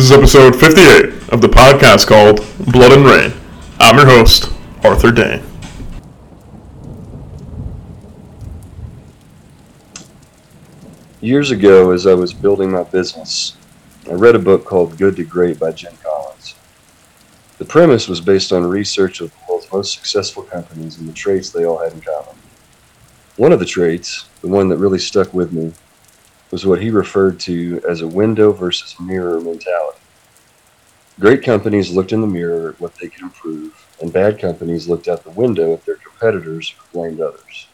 This is episode 58 of the podcast called Blood and Rain. I'm your host, Arthur Dane. Years ago, as I was building my business, I read a book called Good to Great by Jim Collins. The premise was based on research of the world's most successful companies and the traits they all had in common. One of the traits, the one that really stuck with me, was what he referred to as a window versus mirror mentality. Great companies looked in the mirror at what they could improve, and bad companies looked out the window at their competitors or blamed others.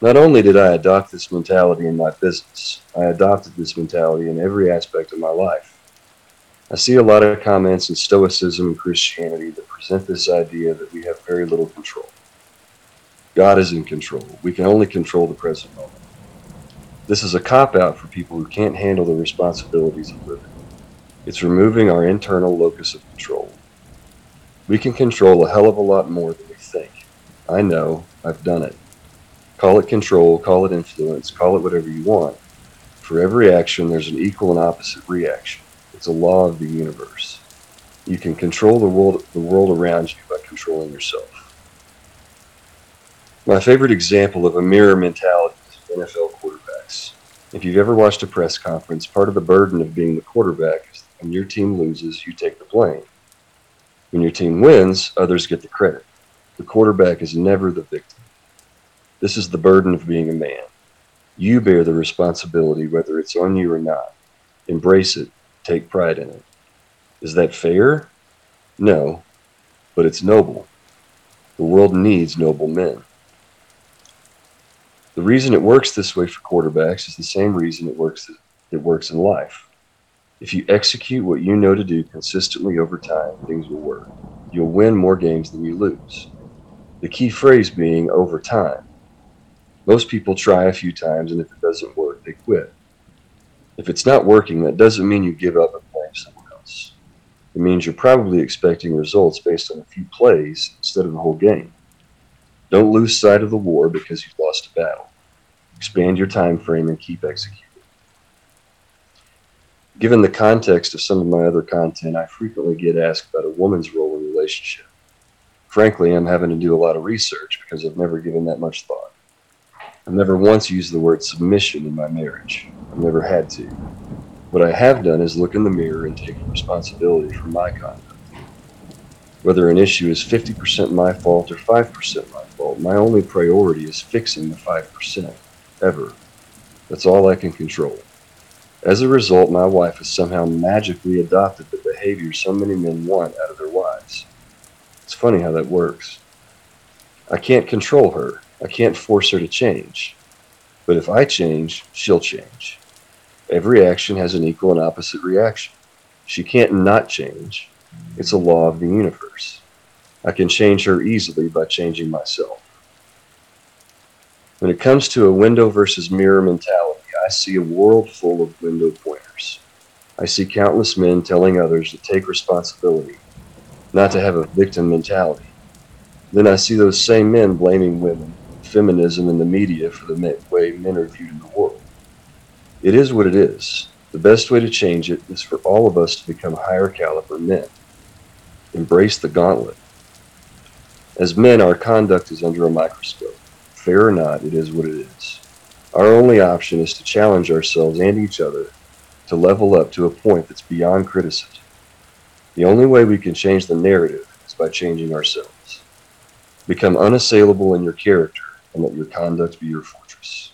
Not only did I adopt this mentality in my business, I adopted this mentality in every aspect of my life. I see a lot of comments in Stoicism and Christianity that present this idea that we have very little control. God is in control. We can only control the present moment. This is a cop out for people who can't handle the responsibilities of living. It's removing our internal locus of control. We can control a hell of a lot more than we think. I know, I've done it. Call it control, call it influence, call it whatever you want. For every action, there's an equal and opposite reaction. It's a law of the universe. You can control the world, the world around you by controlling yourself. My favorite example of a mirror mentality is NFL quarterbacks. If you've ever watched a press conference, part of the burden of being the quarterback is when your team loses, you take the blame. When your team wins, others get the credit. The quarterback is never the victim. This is the burden of being a man. You bear the responsibility whether it's on you or not. Embrace it. Take pride in it. Is that fair? No, but it's noble. The world needs noble men. The reason it works this way for quarterbacks is the same reason it works it works in life. If you execute what you know to do consistently over time, things will work. You'll win more games than you lose. The key phrase being over time. Most people try a few times, and if it doesn't work, they quit. If it's not working, that doesn't mean you give up and blame someone else. It means you're probably expecting results based on a few plays instead of the whole game. Don't lose sight of the war because you've lost a battle. Expand your time frame and keep executing. Given the context of some of my other content, I frequently get asked about a woman's role in a relationship. Frankly, I'm having to do a lot of research because I've never given that much thought. I've never once used the word submission in my marriage. I've never had to. What I have done is look in the mirror and take responsibility for my conduct. Whether an issue is 50% my fault or 5% my fault, my only priority is fixing the 5%, ever. That's all I can control. As a result, my wife has somehow magically adopted the behavior so many men want out of their wives. It's funny how that works. I can't control her. I can't force her to change. But if I change, she'll change. Every action has an equal and opposite reaction. She can't not change. It's a law of the universe. I can change her easily by changing myself. When it comes to a window versus mirror mentality, I see a world full of window pointers. I see countless men telling others to take responsibility, not to have a victim mentality. Then I see those same men blaming women, feminism, and the media for the way men are viewed in the world. It is what it is. The best way to change it is for all of us to become higher caliber men. Embrace the gauntlet. As men, our conduct is under a microscope. Fair or not, it is what it is. Our only option is to challenge ourselves and each other to level up to a point that's beyond criticism. The only way we can change the narrative is by changing ourselves. Become unassailable in your character and let your conduct be your fortress.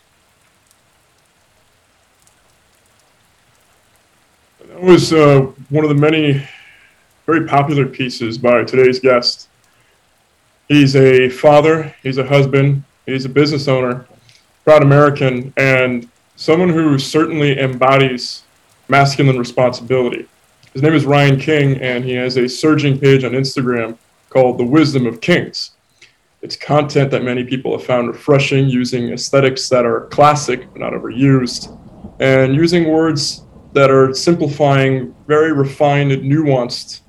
That was uh, one of the many very popular pieces by today's guest. He's a father, he's a husband, he's a business owner, proud American, and someone who certainly embodies masculine responsibility. His name is Ryan King, and he has a surging page on Instagram called The Wisdom of Kings. It's content that many people have found refreshing, using aesthetics that are classic but not overused, and using words that are simplifying very refined and nuanced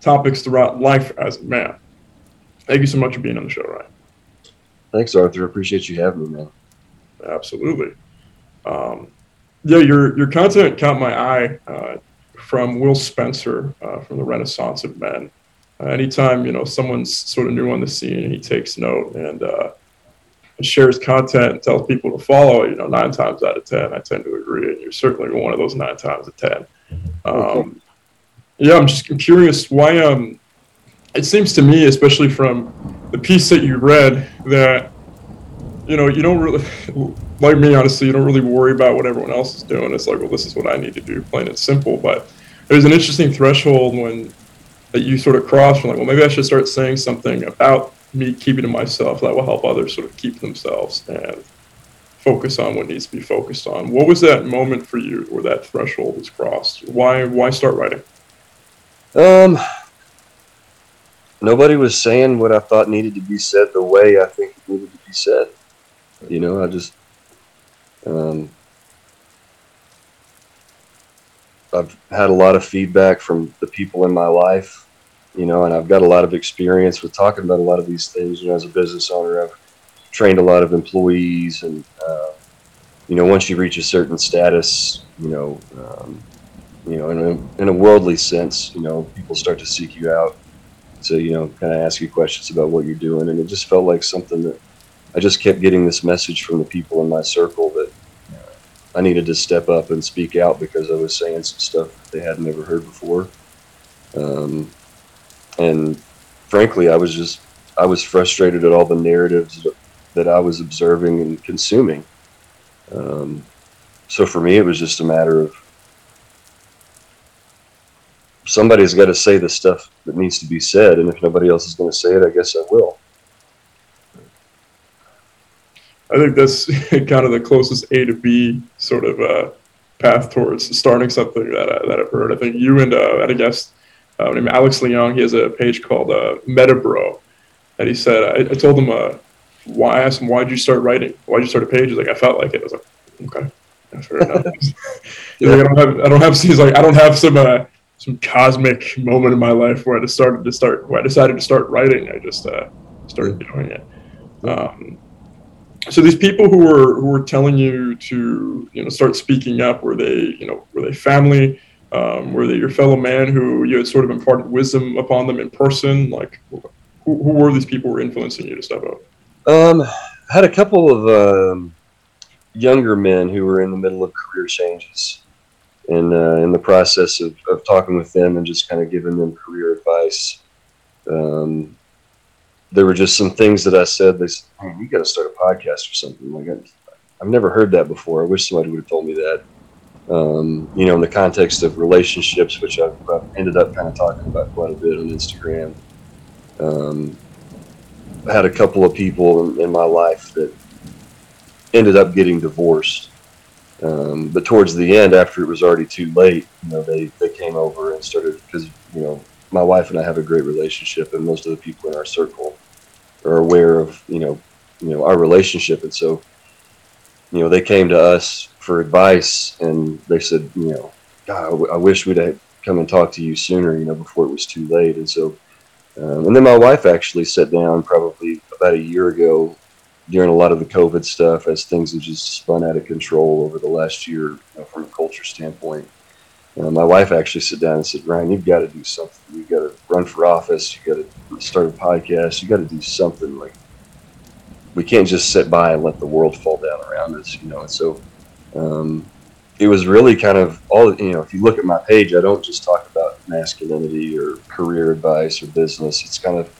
topics throughout life as a man. Thank you so much for being on the show, Ryan. Thanks, Arthur. Appreciate you having me, man. Absolutely. Um, yeah, your your content caught my eye. Uh, from Will Spencer uh, from the Renaissance of Men. Uh, anytime you know someone's sort of new on the scene, he takes note and uh, shares content and tells people to follow. You know, nine times out of ten, I tend to agree, and you're certainly one of those nine times out of ten. Um, yeah, I'm just curious why. Um, it seems to me, especially from the piece that you read, that you know you don't really like me. Honestly, you don't really worry about what everyone else is doing. It's like, well, this is what I need to do, plain and simple. But there's an interesting threshold when that you sort of cross from like, well, maybe I should start saying something about me keeping to myself that will help others sort of keep themselves and focus on what needs to be focused on. What was that moment for you where that threshold was crossed? Why why start writing? Um, nobody was saying what I thought needed to be said the way I think it needed to be said. You know, I just um, I've had a lot of feedback from the people in my life, you know, and I've got a lot of experience with talking about a lot of these things. You know, as a business owner, I've trained a lot of employees, and uh, you know, once you reach a certain status, you know, um, you know, in a, in a worldly sense, you know, people start to seek you out to, you know, kind of ask you questions about what you're doing, and it just felt like something that I just kept getting this message from the people in my circle that I needed to step up and speak out because I was saying some stuff they had never heard before. Um, and frankly, I was just I was frustrated at all the narratives that I was observing and consuming. Um, so for me, it was just a matter of somebody's got to say the stuff that needs to be said, and if nobody else is going to say it, I guess I will. I think that's kind of the closest A to B sort of uh, path towards starting something that, I, that I've heard. I think you and uh, I had a guest uh, named Alex Leong. He has a page called uh, Metabro, and he said I, I told him uh, why I asked him why did you start writing? Why did you start a page? He's like I felt like it. I was like okay, yeah, fair enough. he's like I don't have I don't have he's like I don't have some uh, some cosmic moment in my life where I just started to start where I decided to start writing. I just uh, started doing it. Um, so these people who were who were telling you to you know start speaking up were they you know were they family? Um, were they your fellow man who you had sort of imparted wisdom upon them in person? Like who, who were these people who were influencing you to step up? Um I had a couple of um, younger men who were in the middle of career changes and uh, in the process of, of talking with them and just kind of giving them career advice. Um, there were just some things that I said. They said, "Man, you got to start a podcast or something." Like I, have never heard that before. I wish somebody would have told me that. Um, you know, in the context of relationships, which I've, I've, ended up kind of talking about quite a bit on Instagram. Um, I had a couple of people in, in, my life that ended up getting divorced. Um, but towards the end, after it was already too late, you know, they, they came over and started because, you know, my wife and I have a great relationship, and most of the people in our circle are aware of you know you know our relationship, and so you know they came to us for advice, and they said you know God, I, wish we'd have come and talked to you sooner, you know, before it was too late, and so. Um, and then my wife actually sat down probably about a year ago during a lot of the COVID stuff as things have just spun out of control over the last year you know, from a culture standpoint. My wife actually sat down and said, Ryan, you've got to do something. You've got to run for office. You've got to start a podcast. You've got to do something. Like, we can't just sit by and let the world fall down around us, you know. And so um, it was really kind of all, you know, if you look at my page, I don't just talk about masculinity or career advice or business. It's kind of,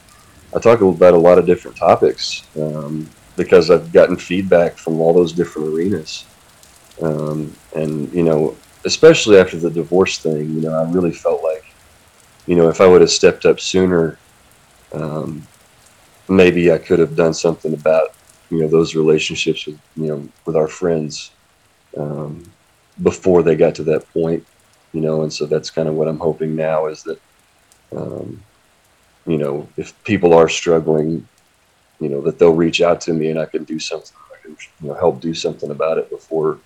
I talk about a lot of different topics um, because I've gotten feedback from all those different arenas. Um, and, you know, especially after the divorce thing, you know, I really felt like, you know, if I would have stepped up sooner, um, maybe I could have done something about, you know, those relationships with, you know, with our friends um, before they got to that point, you know, and so that's kind of what I'm hoping now is that, um, you know, if people are struggling, you know, that they'll reach out to me and I can do something, I can, you know, help do something about it before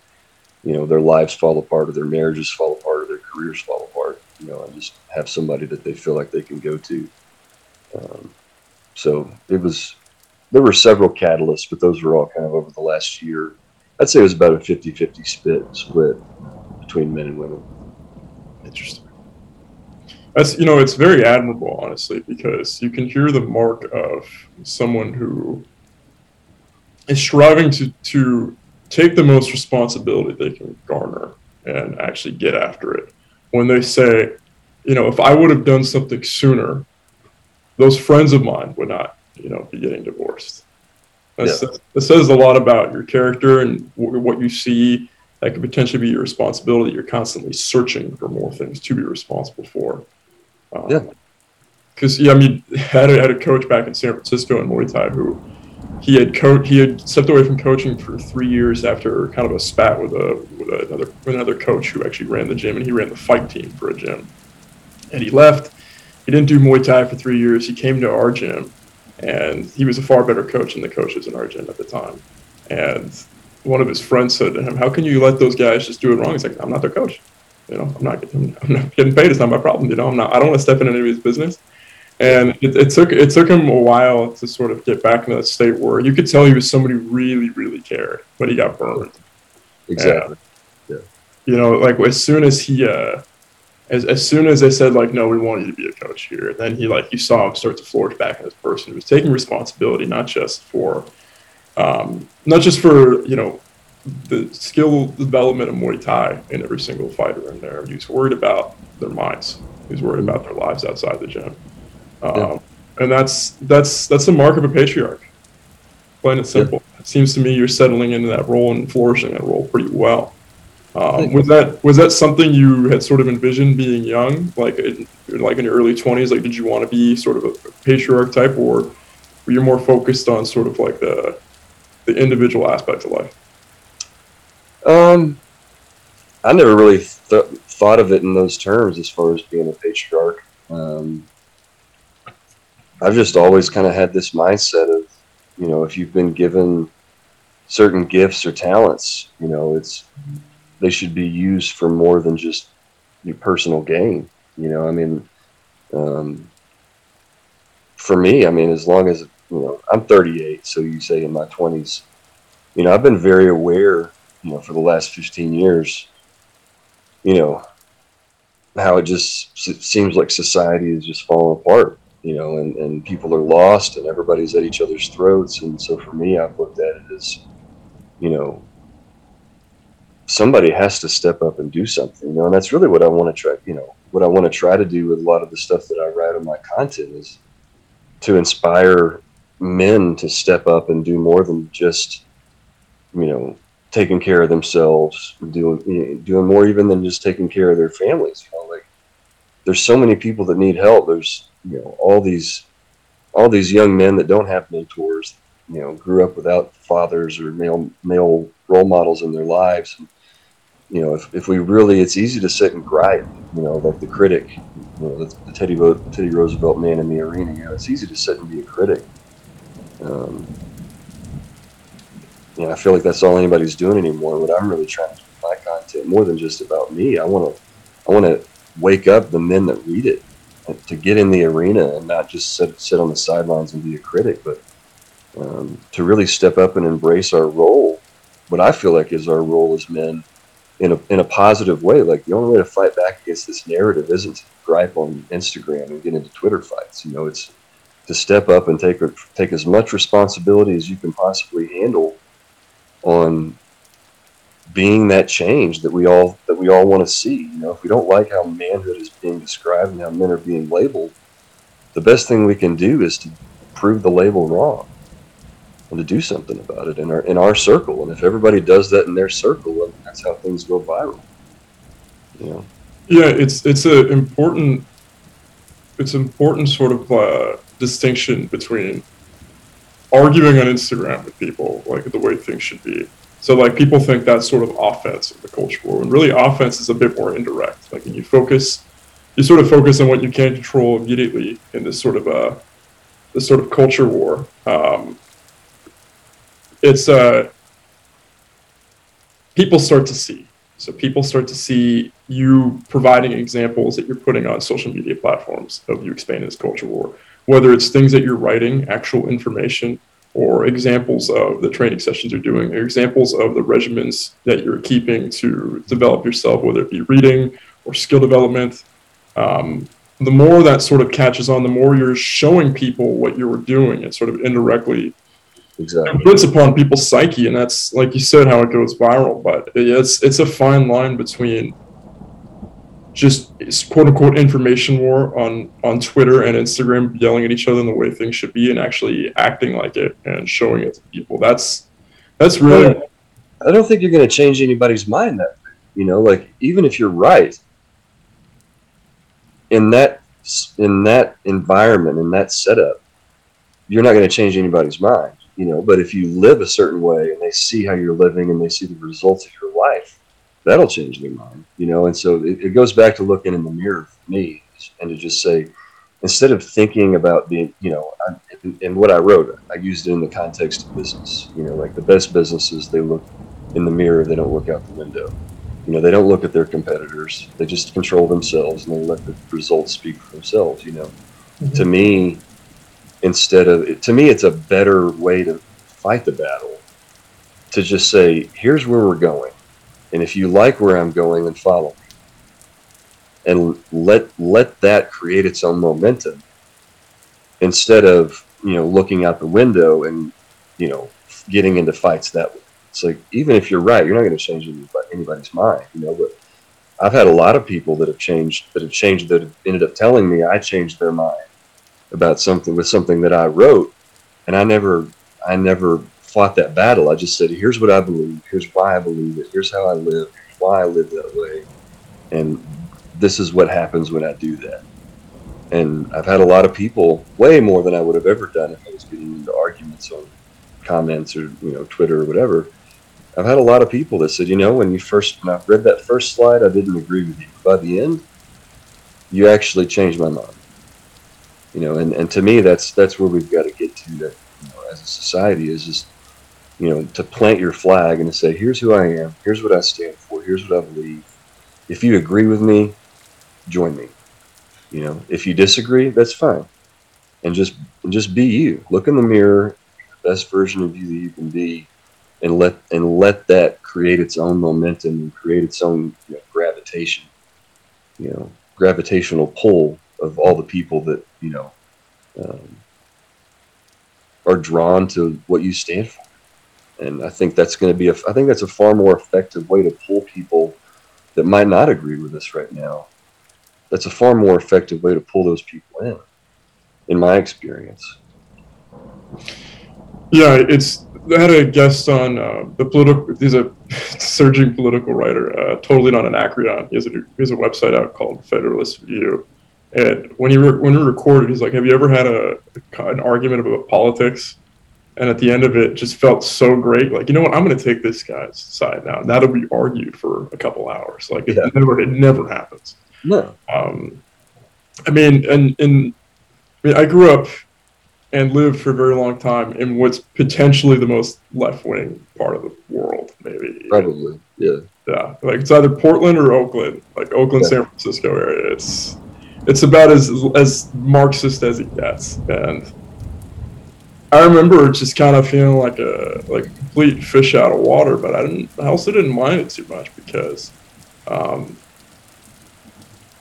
you know their lives fall apart or their marriages fall apart or their careers fall apart you know and just have somebody that they feel like they can go to. Um, so it was there were several catalysts but those were all kind of over the last year. I'd say it was about a 50-50 split split between men and women. Interesting. That's you know it's very admirable honestly because you can hear the mark of someone who is striving to to take the most responsibility they can garner and actually get after it when they say you know if i would have done something sooner those friends of mine would not you know be getting divorced That's, yeah. that says a lot about your character and w- what you see that could potentially be your responsibility you're constantly searching for more things to be responsible for um, yeah. Because yeah, I mean, I had, a, had a coach back in San Francisco in Muay Thai who he had co- he had stepped away from coaching for three years after kind of a spat with a with another with another coach who actually ran the gym and he ran the fight team for a gym, and he left. He didn't do Muay Thai for three years. He came to our gym, and he was a far better coach than the coaches in our gym at the time. And one of his friends said to him, "How can you let those guys just do it wrong?" He's like, "I'm not their coach." You know, I'm not getting, I'm not getting paid. It's not my problem. You know, I'm not. I don't want to step in anybody's business. And it, it, took it took him a while to sort of get back into that state where you could tell he was somebody who really really cared, but he got burned. Exactly. And, yeah. You know, like as soon as he, uh, as as soon as they said like, no, we want you to be a coach here, then he like you saw him start to flourish back in this person who was taking responsibility not just for, um, not just for you know the skill development of Muay Thai in every single fighter in there. He's worried about their minds. He's worried about their lives outside the gym, um, yeah. and that's that's that's the mark of a patriarch. Plain and simple. Yeah. It seems to me you're settling into that role and flourishing that role pretty well. Um, was that was that something you had sort of envisioned being young, like in, like in your early twenties? Like, did you want to be sort of a patriarch type, or were you more focused on sort of like the the individual aspect of life? Um, I never really th- thought of it in those terms as far as being a patriarch. Um, I've just always kind of had this mindset of, you know, if you've been given certain gifts or talents, you know, it's they should be used for more than just your personal gain. You know, I mean, um, for me, I mean, as long as you know, I'm 38, so you say in my 20s, you know, I've been very aware you know, for the last 15 years, you know, how it just seems like society is just falling apart, you know, and, and people are lost and everybody's at each other's throats. And so for me, I've looked at it as, you know, somebody has to step up and do something, you know, and that's really what I want to try, you know, what I want to try to do with a lot of the stuff that I write on my content is to inspire men to step up and do more than just, you know, taking care of themselves, doing doing more even than just taking care of their families. There's so many people that need help. There's you know all these all these young men that don't have mentors. You know, grew up without fathers or male male role models in their lives. And, you know, if, if we really, it's easy to sit and gripe. You know, like the critic. You know, the, the Teddy Teddy Roosevelt man in the arena. You know, it's easy to sit and be a critic. Um, you know, I feel like that's all anybody's doing anymore. What I'm really trying to do with my content, more than just about me, I want to, I want to wake up the men that read it to get in the arena and not just sit, sit on the sidelines and be a critic, but um, to really step up and embrace our role. What I feel like is our role as men in a, in a positive way. Like the only way to fight back against this narrative isn't to gripe on Instagram and get into Twitter fights. You know, it's to step up and take take as much responsibility as you can possibly handle on being that change that we all that we all want to see. You know, if we don't like how manhood is being described and how men are being labeled, the best thing we can do is to prove the label wrong and to do something about it in our in our circle. And if everybody does that in their circle, that's how things go viral. You know. Yeah, it's it's a important it's important sort of uh, distinction between arguing on Instagram with people like the way things should be. So like people think that's sort of offense in the culture war, and really offense is a bit more indirect. Like you focus, you sort of focus on what you can control immediately in this sort of a uh, this sort of culture war. Um, it's uh, people start to see. So people start to see you providing examples that you're putting on social media platforms of you expanding this culture war whether it's things that you're writing, actual information, or examples of the training sessions you're doing, or examples of the regimens that you're keeping to develop yourself, whether it be reading or skill development. Um, the more that sort of catches on, the more you're showing people what you were doing. It sort of indirectly Exactly. imprints upon people's psyche, and that's like you said, how it goes viral. But it's it's a fine line between just quote unquote information war on on Twitter and Instagram, yelling at each other in the way things should be, and actually acting like it and showing it to people. That's that's really. I don't think you're going to change anybody's mind that you know like even if you're right in that in that environment in that setup you're not going to change anybody's mind you know but if you live a certain way and they see how you're living and they see the results of your life that'll change their mind you know? And so it, it goes back to looking in the mirror for me and to just say instead of thinking about being you know I, and what i wrote i used it in the context of business you know? Like the best businesses they look in the mirror they don't look out the window. You know they don't look at their competitors they just control themselves and they let the results speak for themselves you know? Mm-hmm. To me instead of to me it's a better way to fight the battle to just say here's where we're going and if you like where i'm going then follow me. And let let that create its own momentum instead of you know looking out the window and you know getting into fights that way. It's like even if you're right you're not going to change anybody's mind you know but i've had a lot of people that have changed that have changed that have ended up telling me i changed their mind about something with something that I wrote, and I never I never fought that battle. I just said, here's what I believe, here's why I believe it, here's how I live, why I live that way, and this is what happens when I do that. And I've had a lot of people, way more than I would have ever done if I was getting into arguments on comments or you know Twitter or whatever. I've had a lot of people that said, you know, when you first when I read that first slide, I didn't agree with you. By the end, you actually changed my mind you know and, and to me that's that's where we've got to get to that you know, as a society is just you know to plant your flag and to say here's who i am. Here's what i stand for. Here's what i believe. If you agree with me join me. You know if you disagree that's fine. And just and just be you. Look in the mirror the best version of you that you can be and let and let that create its own momentum and create its own you know, gravitation. You know gravitational pull of all the people that you know um, are drawn to what you stand for and i think that's going to be a i think that's a far more effective way to pull people that might not agree with us right now that's a far more effective way to pull those people in in my experience yeah it's I had a guest on uh, the political. He's a surging political writer, uh, totally not an Anacreon. He has, a, he has a website out called Federalist View, and when he re- when we recorded, he's like, "Have you ever had a an argument about politics?" And at the end of it, just felt so great. Like, you know what? I'm going to take this guy's side now. Now that we argued for a couple hours, like it Yeah. never it never happens. no Um, I mean, and and I mean, I grew up and lived for a very long time in what's potentially the most left wing part of the world, maybe. probably yeah Yeah, like it's either Portland or Oakland, like Oakland, Yeah. San Francisco area. It's it's about as as Marxist as it gets, and I remember just kind of feeling like a like a complete fish out of water. But I didn't. I also didn't mind it too much because, um,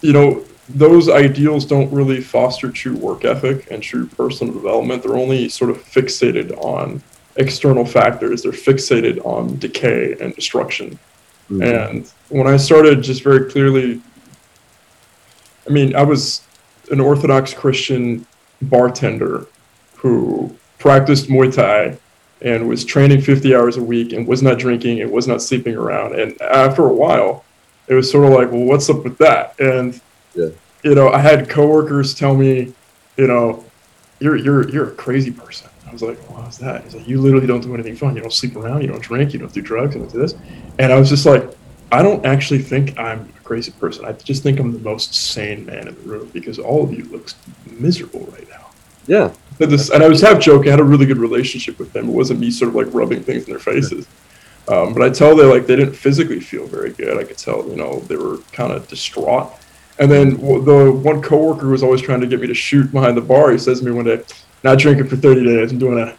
you know, those ideals don't really foster true work ethic and true personal development. They're only sort of fixated on external factors. They're fixated on decay and destruction. Mhm. And when I started just very clearly, I mean, I was an Orthodox Christian bartender who practiced Muay Thai and was training 50 hours a week and was not drinking and was not sleeping around. And after a while, it was sort of like, well, what's up with that? And, Yeah. you know, I had coworkers tell me, you know, you're, you're, you're a crazy person. I was like, well, how's that? He's like, you literally don't do anything fun. You don't sleep around. You don't drink. You don't do drugs. You don't do this. And I was just like, I don't actually think I'm a crazy person. I just think I'm the most sane man in the room because all of you look miserable right now. yeah But this, and I was half joking. I had a really good relationship with them. It wasn't me sort of like rubbing things in their faces. Um, but I tell they like they didn't physically feel very good. I could tell, you know, they were kind of distraught. And then the one coworker who was always trying to get me to shoot behind the bar. He says to me one day, "Not drinking for 30 days. I'm doing a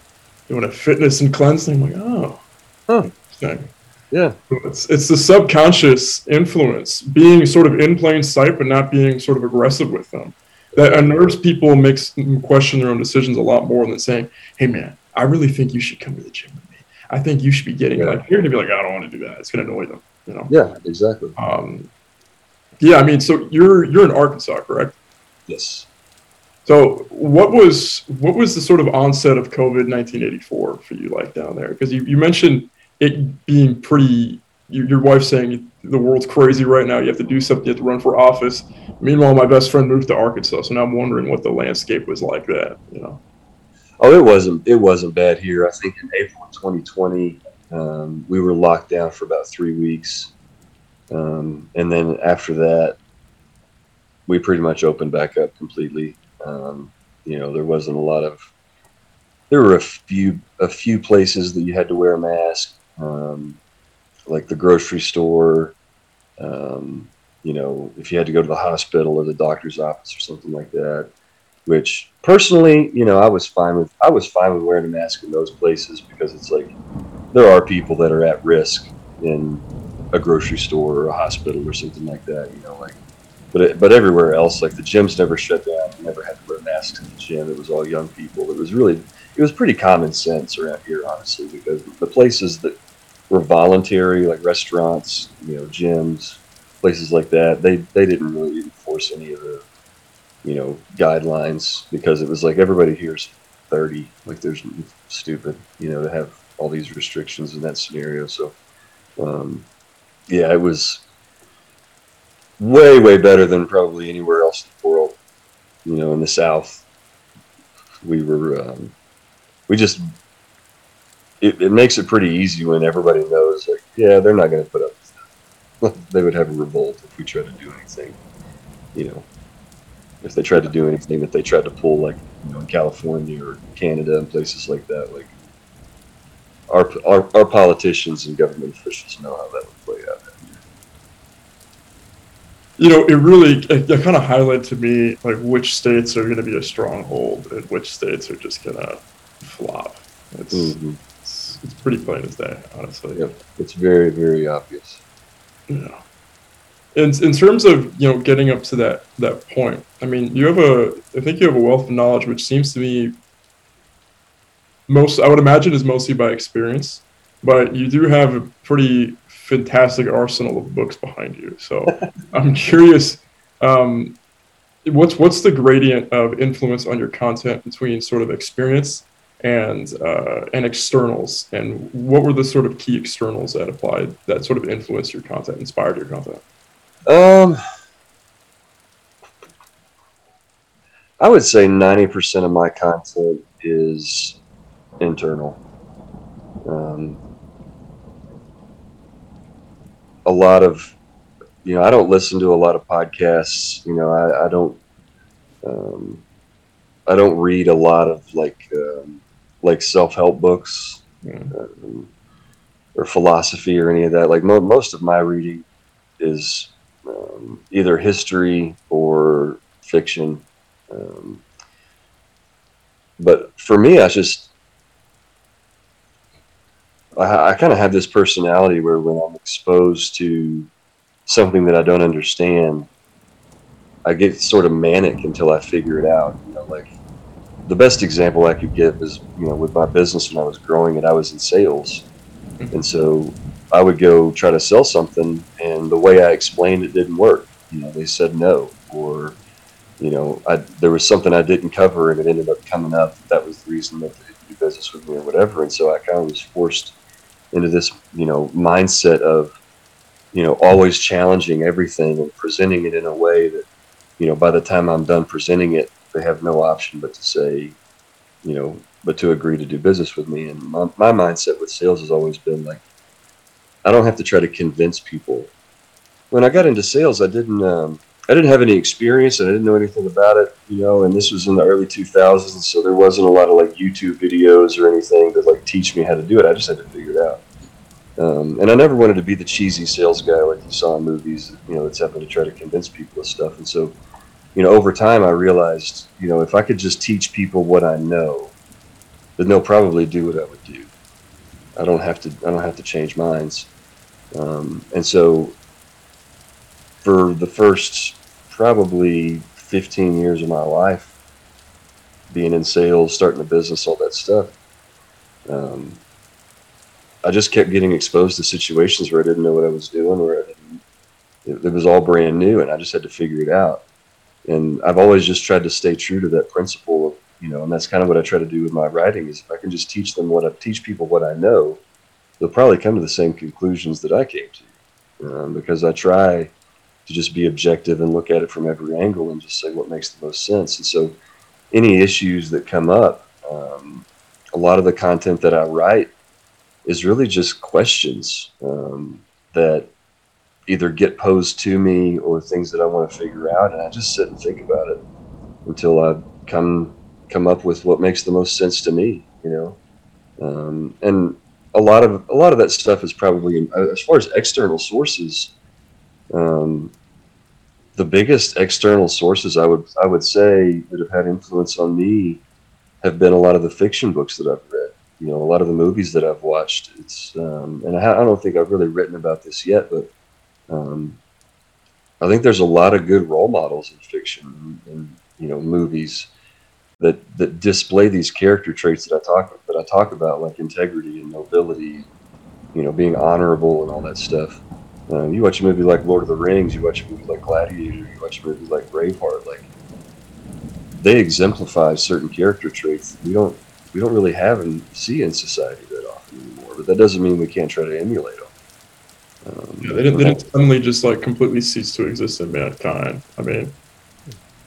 doing a fitness and cleansing." I'm like, "Oh, Huh. interesting." yeah It's, it's the subconscious influence being sort of in plain sight, but not being sort of aggressive with them. That unnerves people and makes them question their own decisions a lot more than saying, "Hey, man, I really think you should come to the gym with me. I think you should be getting yeah. like." You're gonna be like, "I don't want to do that. It's gonna annoy them." You know? Yeah, exactly. Um, yeah, I mean, so you're you're in Arkansas, correct? Yes. So what was what was the sort of onset of COVID 1984 for you like down there? Because you, you mentioned it being pretty. Your, your wife saying the world's crazy right now. You have to do something. You have to run for office. Meanwhile, my best friend moved to Arkansas, so now I'm wondering what the landscape was like. That you know. Oh, it wasn't. It wasn't bad here. I think in April 2020, um, we were locked down for about three weeks, um, and then after that, we pretty much opened back up completely. Um, you know, there wasn't a lot of. There were a few a few places that you had to wear a mask, um, like the grocery store. Um, you know, if you had to go to the hospital or the doctor's office or something like that. Which personally, you know, I was fine with. I was fine with wearing a mask in those places because it's like there are people that are at risk in a grocery store or a hospital or something like that. You know, like but it, but everywhere else, like the gyms never shut down. You never had to wear masks in the gym. It was all young people. It was really it was pretty common sense around here, honestly, because the places that were voluntary, like restaurants, you know, gyms, places like that, they they didn't really enforce any of the you know guidelines because it was like everybody here's 30 like there's stupid you know to have all these restrictions in that scenario so um, yeah it was way way better than probably anywhere else in the world. You know, in the South, we were um, we just it, it makes it pretty easy when everybody knows like yeah they're not going to put up they would have a revolt if we tried to do anything you know if they tried to do anything that they tried to pull like you know in California or Canada and places like that like our our, our politicians and government officials know how that would play out you know, it really it, it kind of highlighted to me like which states are going to be a stronghold and which states are just going to flop. It's, mm-hmm. It's, pretty plain as day, honestly. Yep, it's very very obvious. Yeah. In, in terms of you know getting up to that that point, I mean, you have a I think you have a wealth of knowledge, which seems to me most I would imagine is mostly by experience, but you do have a pretty fantastic arsenal of books behind you. So I'm curious, um, what's what's the gradient of influence on your content between sort of experience and uh, and externals, and what were the sort of key externals that applied that sort of influenced your content, inspired your content? Um, I would say ninety percent of my content is internal. Um, a lot of, you know, I don't listen to a lot of podcasts. You know, I, I don't, um, I don't read a lot of like, um, like self help books um, or philosophy or any of that. Like mo- most of my reading is um, either history or fiction. Um, but for me, I just I, I kind of have this personality where when I'm exposed to something that I don't understand, I get sort of manic until I figure it out. You know, like the best example I could give is, you know, with my business when I was growing it, I was in sales. Mm-hmm. And so I would go try to sell something, and the way I explained it didn't work. You know, they said no, or, you know, I, there was something I didn't cover, and it ended up coming up. That was the reason that they didn't do business with me or whatever. And so I kind of was forced into this you know mindset of you know always challenging everything and presenting it in a way that you know by the time I'm done presenting it they have no option but to say you know but to agree to do business with me and my, my mindset with sales has always been like I don't have to try to convince people when I got into sales I didn't um, I didn't have any experience and I didn't know anything about it, you know, and this was in the early 2000s, so there wasn't a lot of like YouTube videos or anything to like teach me how to do it. I just had to figure it out. Um, and I never wanted to be the cheesy sales guy like you saw in movies, you know, that's having to try to convince people of stuff. And so, you know, over time I realized, you know, if I could just teach people what I know, then they'll probably do what I would do. I don't have to, I don't have to change minds. Um, and so for the first probably 15 years of my life being in sales, starting a business, all that stuff. Um, I just kept getting exposed to situations where I didn't know what I was doing, where it, it was all brand new, and I just had to figure it out. And I've always just tried to stay true to that principle of, you know, and that's kind of what I try to do with my writing is if I can just teach them what I teach people what I know, they'll probably come to the same conclusions that I came to, um, because I try to just be objective and look at it from every angle and just say what makes the most sense. And so, any issues that come up, um, a lot of the content that I write is really just questions um, that either get posed to me or things that I want to figure out, and I just sit and think about it until I come come up with what makes the most sense to me. You know, um, and a lot of a lot of that stuff is probably as far as external sources. Um, the biggest external sources I would I would say that have had influence on me have been a lot of the fiction books that I've read. You know, a lot of the movies that I've watched. It's um, and I, I, don't think I've really written about this yet, but um, I think there's a lot of good role models in fiction and, you know movies that that display these character traits that I talk that I talk about, like integrity and nobility, you know, being honorable and all that stuff. Um, you watch a movie like Lord of the Rings, you watch a movie like Gladiator, you watch a movie like Braveheart, like they exemplify certain character traits we don't we don't really have and see in society that often anymore. But that doesn't mean we can't try to emulate them. Um, yeah, they didn't, they didn't suddenly just like completely cease to exist in mankind. I mean,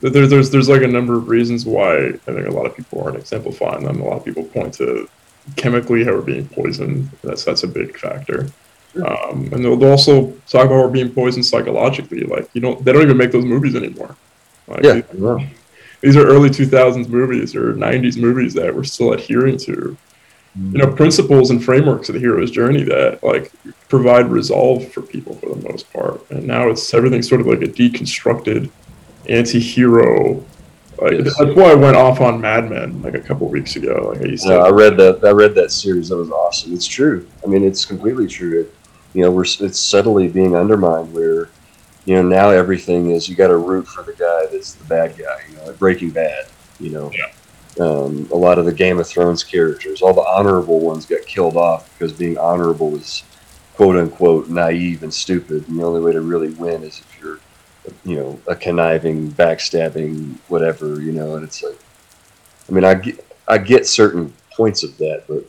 there, there's there's like a number of reasons why I think a lot of people aren't exemplifying them. A lot of people point to chemically how we're being poisoned. That's that's a big factor. Um, and they'll, they'll, also talk about we're being poisoned psychologically. Like you don't, they don't even make those movies anymore. Like, yeah, these, these, are early 2000s movies or 90s movies that we're still adhering to. Mm. You know, principles and frameworks of the hero's journey that like provide resolve for people for the most part. And now it's everything sort of like a deconstructed anti-hero like, yes. That's why I went off on Mad Men like a couple weeks ago. Like I, used to, I read that. I read that series. That was awesome. It's true. I mean, it's completely true. It, you know, we're it's subtly being undermined. Where, you know, now everything is you got to root for the guy that's the bad guy. You know, like Breaking Bad. You know, yeah. Um, a lot of the Game of Thrones characters, all the honorable ones, got killed off because being honorable is quote unquote naive and stupid. And the only way to really win is if you're, you know, a conniving, backstabbing, whatever. You know, and it's like, I mean, I get I get certain points of that, but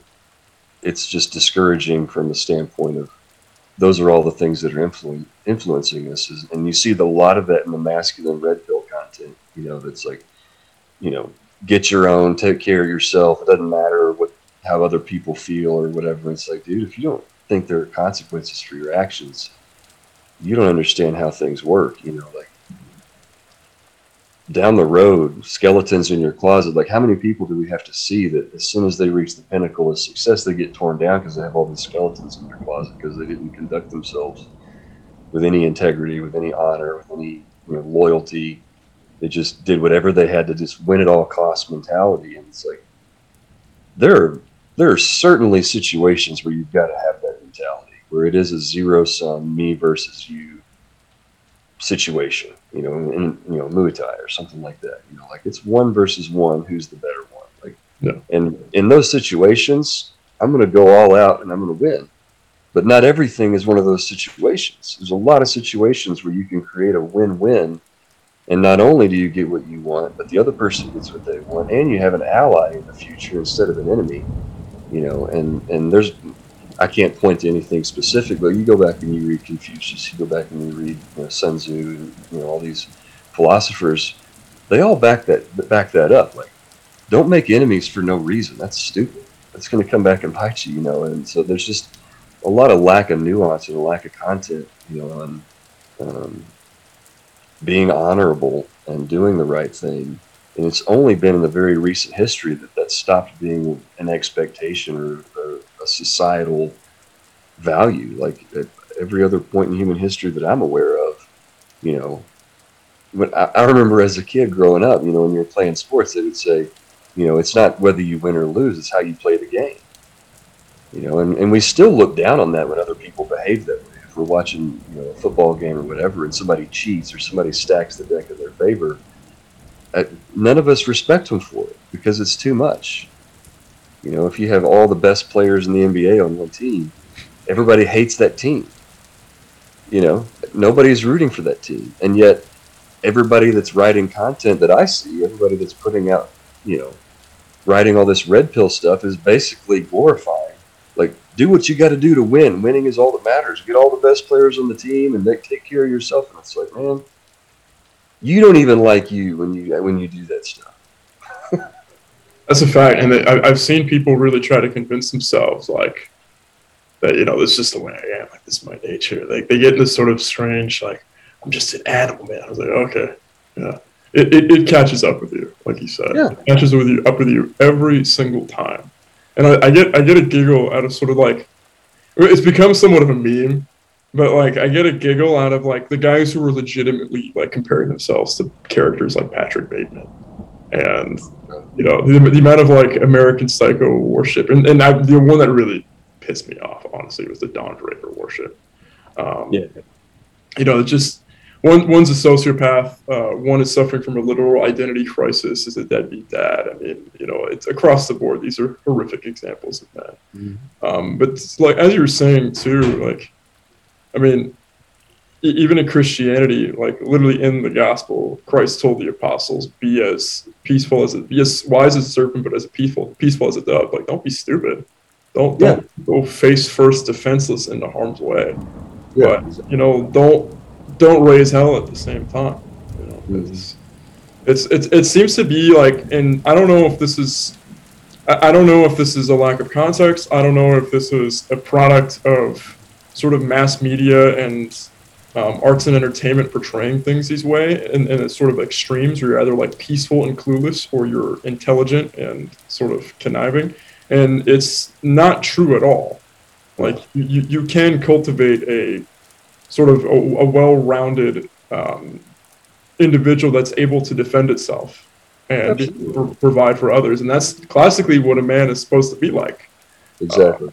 it's just discouraging from the standpoint of those are all the things that are influ- influencing us. And you see a lot of that in the masculine red pill content. You know, that's like, you know, get your own, take care of yourself. It doesn't matter what how other people feel or whatever. It's like, dude, if you don't think there are consequences for your actions, you don't understand how things work. You know, like down the road, skeletons in your closet. Like, how many people do we have to see that as soon as they reach the pinnacle of success, they get torn down because they have all these skeletons in their closet because they didn't conduct themselves with any integrity, with any honor, with any you know, loyalty. They just did whatever they had to just win at all costs mentality. And it's like there are there are certainly situations where you've got to have that mentality, where it is a zero sum me versus you situation you know, in, you know, Muay Thai or something like that. You know, like it's one versus one, who's the better one? Like, yeah. and in those situations, I'm going to go all out and I'm going to win. But not everything is one of those situations. There's a lot of situations where you can create a win-win, and not only do you get what you want, but the other person gets what they want, and you have an ally in the future instead of an enemy. You know, and and there's I can't point to anything specific, but you go back and you read Confucius, you go back and you read you know, Sun Tzu, and you know all these philosophers. They all back that back that up. Like, don't make enemies for no reason. That's stupid. That's going to come back and bite you, you know. And so there's just a lot of lack of nuance and a lack of content, you know, on um, being honorable and doing the right thing. And it's only been in the very recent history that that stopped being an expectation or a societal value. Like at every other point in human history that I'm aware of, you know, when I, I remember as a kid growing up, you know, when you were playing sports, they would say, you know, it's not whether you win or lose, it's how you play the game. You know, and, and we still look down on that when other people behave that way. We're watching, you know, a football game or whatever, and somebody cheats or somebody stacks the deck in their favor, uh, none of us respect them for it because it's too much. You know, if you have all the best players in the NBA on one team, everybody hates that team. You know, nobody's rooting for that team, and yet everybody that's writing content that I see, everybody that's putting out, you know, writing all this red pill stuff is basically glorifying. Do what you got to do to win. Winning is all that matters. Get all the best players on the team and take care of yourself. And it's like, man, you don't even like you when you when you do that stuff. That's a fact, and I've seen people really try to convince themselves like that. You know, this is just the way I am. Like this is my nature. Like they get in this sort of strange like I'm just an animal, man. I was like, okay, yeah. It, it, it catches up with you, like you said. Yeah. It catches with you up with you every single time. And I, I get I get a giggle out of sort of like it's become somewhat of a meme but like I get a giggle out of like the guys who were legitimately like comparing themselves to characters like Patrick Bateman, and you know the, the amount of like American Psycho worship, and and I, the one that really pissed me off honestly was the Don Draper worship. Um, yeah, you know, it just one one's a sociopath, uh, one is suffering from a literal identity crisis, is a deadbeat dad. I mean, you know, it's across the board. These are horrific examples of that. Mm-hmm. Um, but like as you were saying too, like I mean, even in Christianity, like literally in the gospel, Christ told the apostles, "Be as peaceful as a, be as wise as a serpent, but as a peaceful peaceful as a dove." Like, don't be stupid. Don't yeah. don't go face first, defenseless into harm's way. Yeah. But you know, don't don't raise hell at the same time. You know, mm-hmm. it's, it's, it's it seems to be like, and I don't know if this is. I don't know if this is a lack of context. I don't know if this is a product of sort of mass media and um, arts and entertainment portraying things these way and, and it's sort of extremes where you're either like peaceful and clueless or you're intelligent and sort of conniving and it's not true at all like you, you can cultivate a sort of a, a well-rounded um, individual that's able to defend itself and pr- provide for others and that's classically what a man is supposed to be like exactly uh,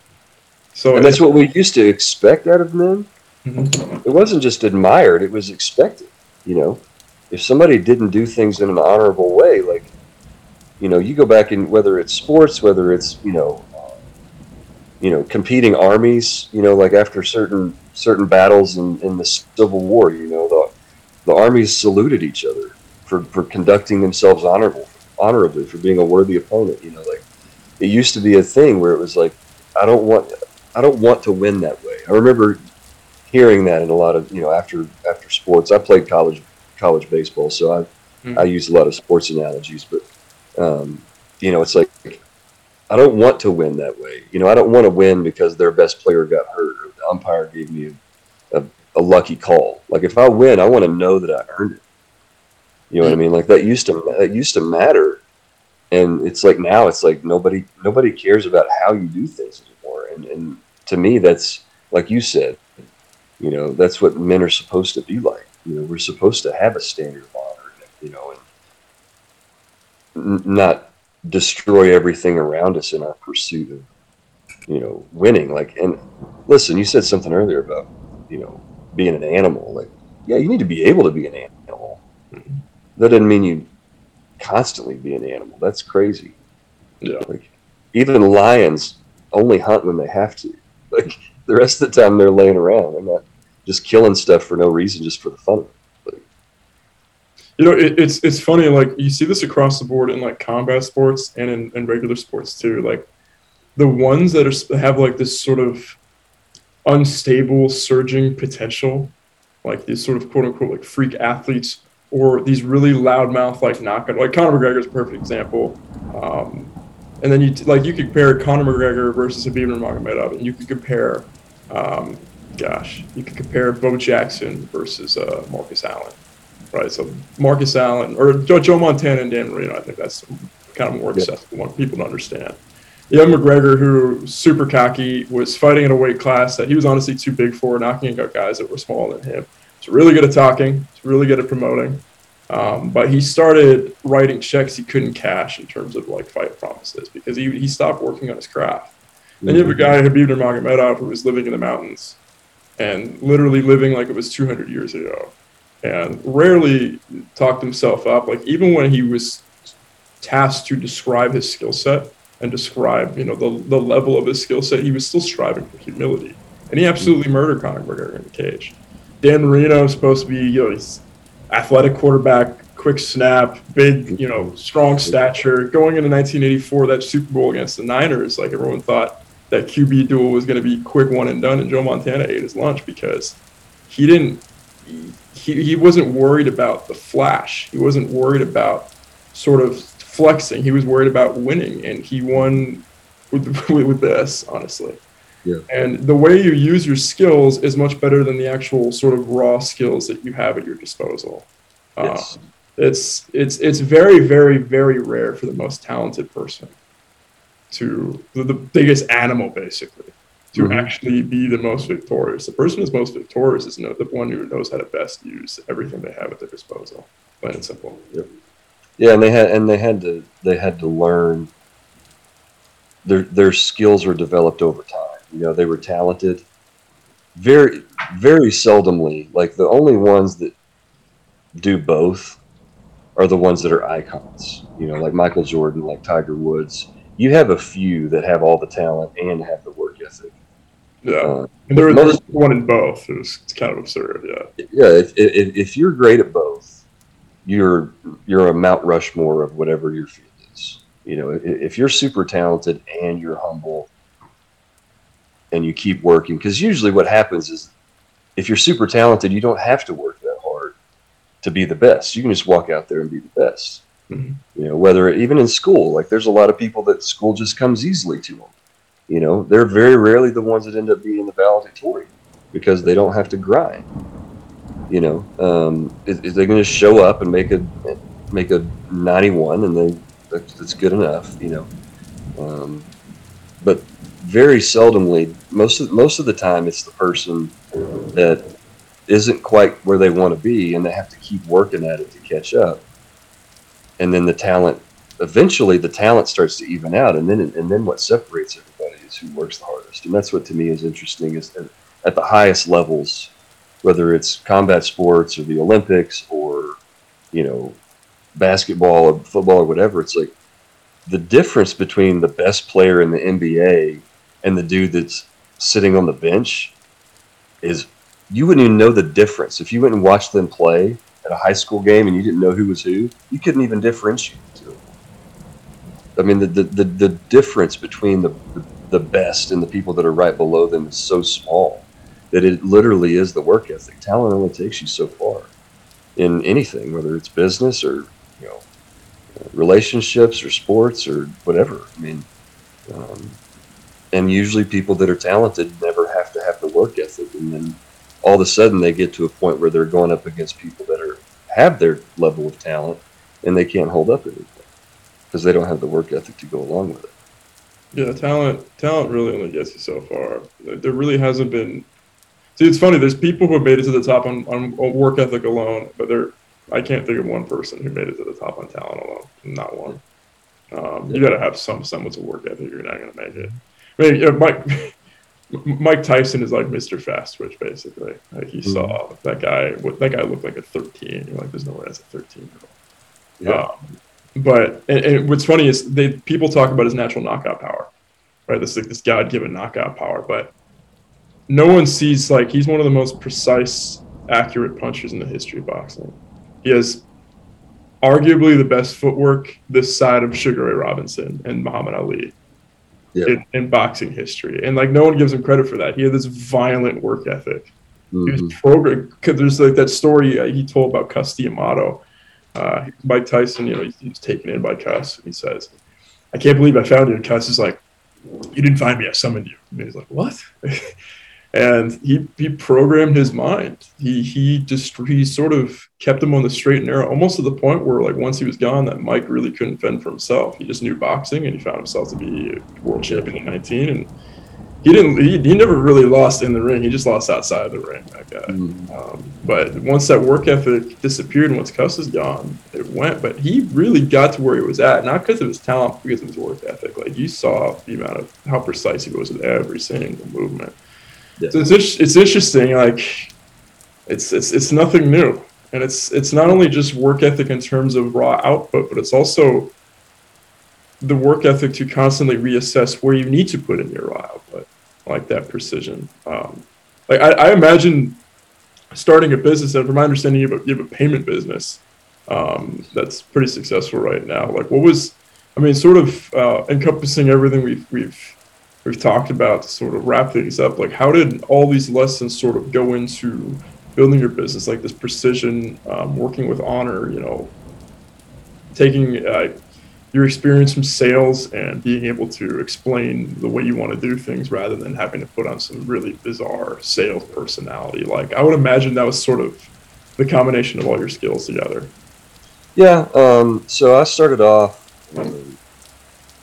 so and that's what we used to expect out of men. Mm-hmm. It wasn't just admired; it was expected. You know, if somebody didn't do things in an honorable way, like you know, you go back in whether it's sports, whether it's you know, you know, competing armies. You know, like after certain certain battles in, in the Civil War, you know, the the armies saluted each other for, for conducting themselves honorable honorably for being a worthy opponent. You know, like it used to be a thing where it was like, I don't want I don't want to win that way. I remember hearing that in a lot of you know after after sports. I played college college baseball, so I mm-hmm. I use a lot of sports analogies. But um, you know, it's like I don't want to win that way. You know, I don't want to win because their best player got hurt or the umpire gave me a, a, lucky call. Like if I win, I want to know that I earned it. You know what I mean? Like that used to that used to matter, and it's like now it's like nobody nobody cares about how you do things anymore. And and to me, that's like you said, you know, that's what men are supposed to be like. You know, we're supposed to have a standard of honor, you know, and not destroy everything around us in our pursuit of, you know, winning. Like, and listen, you said something earlier about, you know, being an animal. Like, yeah, you need to be able to be an animal. That doesn't mean you constantly be an animal. That's crazy. Yeah. Like, even lions only hunt when they have to. Like the rest of the time, they're laying around. They're not just killing stuff for no reason, just for the fun of it. You know, it, it's it's funny. Like you see this across the board in like combat sports and in, in regular sports too. Like the ones that are have like this sort of unstable surging potential, like these sort of quote unquote like freak athletes or these really loudmouth like knockout. Like Conor McGregor is a perfect example. Um, and then you like you could compare Conor McGregor versus Khabib Nurmagomedov, and you could compare, um, gosh, you could compare Bo Jackson versus uh, Marcus Allen, right? So Marcus Allen or Joe, Joe Montana and Dan Marino, I think that's kind of more accessible one people to understand. Young McGregor, who super cocky, was fighting in a weight class that he was honestly too big for, knocking out guys that were smaller than him. He's really good at talking. He's really good at promoting. Um, but he started writing checks he couldn't cash in terms of like fight promises because he, he stopped working on his craft. Mm-hmm. Then you have a guy, Khabib Nurmagomedov, who was living in the mountains and literally living like it was 200 years ago. And rarely talked himself up. Like even when he was tasked to describe his skill set and describe, you know, the, the level of his skill set, he was still striving for humility. And he absolutely murdered Conor McGregor in the cage. Dan Marino is supposed to be, you know, he's athletic quarterback, quick snap, big, you know, strong stature. Going into 1984, that Super Bowl against the Niners, like everyone thought that QB duel was going to be quick one and done, and Joe Montana ate his lunch because he didn't he, he wasn't worried about the flash. He wasn't worried about sort of flexing. He was worried about winning, and he won with, with this, honestly. Yeah. And the way you use your skills is much better than the actual sort of raw skills that you have at your disposal. Yes. Uh, it's it's it's very very very rare for the most talented person to the, the biggest animal basically to Mhm. actually be the most victorious. The person who's most victorious is the one who knows how to best use everything they have at their disposal. Plain and simple. Yeah, and they had and they had to they had to learn. Their their skills were developed over time. You know, they were talented. Very very seldomly, like the only ones that do both are the ones that are icons. You know, like Michael Jordan, like Tiger Woods. You have a few that have all the talent and have the work. Yeah, Uh, and there, most- there's one in both. It was, it's kind of absurd. Yeah, yeah, if, if, if you're great at both, you're you're a Mount Rushmore of whatever your field is. You know, if, if you're super talented and you're humble and you keep working, because usually what happens is if you're super talented, you don't have to work that hard to be the best. You can just walk out there and be the best. Mhm. You know, whether even in school, like there's a lot of people that school just comes easily to them. You know, they're very rarely the ones that end up being the valedictorian because they don't have to grind. You know, um, is, is they going to show up and make a make a 91 and they that's, that's good enough. You know, um, but very seldomly, most of most of the time, it's the person that isn't quite where they want to be, and they have to keep working at it to catch up. And then the talent, eventually, the talent starts to even out, and then and then what separates everybody who works the hardest, and that's what to me is interesting. Is that at the highest levels, whether it's combat sports or the Olympics or you know basketball or football or whatever, it's like the difference between the best player in the NBA and the dude that's sitting on the bench is you wouldn't even know the difference if you went and watched them play at a high school game and you didn't know who was who. You couldn't even differentiate. I mean, the the, the, the difference between the, the the best and the people that are right below them is so small that it literally is the work ethic. Talent only takes you so far in anything, whether it's business or you know relationships or sports or whatever. I mean, um, and usually people that are talented never have to have the work ethic, and then all of a sudden they get to a point where they're going up against people that are have their level of talent, and they can't hold up anything because they don't have the work ethic to go along with it. Yeah. Talent, talent really only gets you so far. There there really hasn't been. See, it's funny. There's people who have made it to the top on, on, work ethic alone, but there, I can't think of one person who made it to the top on talent alone. Not one. Um, you got to have some semblance of work ethic. You're not going to make it. I mean, you know, Mike Mike Tyson is like Mr. Fast Twitch, basically. Like he saw that guy. What that guy looked like at 13. You're like, there's no way that's a 13 year old. Um, but and, and what's funny is they people talk about his natural knockout power, right? This like this God given knockout power, but no one sees like he's one of the most precise, accurate punchers in the history of boxing. He has arguably the best footwork this side of Sugar Ray Robinson and Muhammad Ali Yeah. in, in boxing history, and like no one gives him credit for that. He had this violent work ethic. He was Mhm. programmed because there's like that story uh, he told about Cus D'Amato. Uh, Mike Tyson, you know, he's, he's taken in by Cus, and he says, "I can't believe I found you." And is like, "You didn't find me; I summoned you." And he's like, "What?" and he he programmed his mind. He he just he sort of kept him on the straight and narrow, almost to the point where like once he was gone, that Mike really couldn't fend for himself. He just knew boxing, and he found himself to be a world champion at 19, and he didn't he, he never really lost in the ring. He just lost outside of the ring. That guy. Mhm. Um, but once that work ethic disappeared and once Cus is gone, it went. But he really got to where he was at, not because of his talent, but because of his work ethic. Like you saw the amount of how precise he was with every single movement. Yeah. So it's, it's it's interesting. Like it's it's it's nothing new. and it's it's not only just work ethic in terms of raw output, but it's also the work ethic to constantly reassess where you need to put in your raw output, like that precision. Um, like I, I, imagine starting a business, and from my understanding, you have a, you have a payment business um, that's pretty successful right now. Like, what was, I mean, sort of uh, encompassing everything we've we've we've talked about to sort of wrap things up. Like, how did all these lessons sort of go into building your business, like this precision, um, working with honor, you know, taking uh, your experience from sales and being able to explain the way you want to do things rather than having to put on some really bizarre sales personality. Like, I would imagine that was sort of the combination of all your skills together. Yeah. Um, so I started off, um,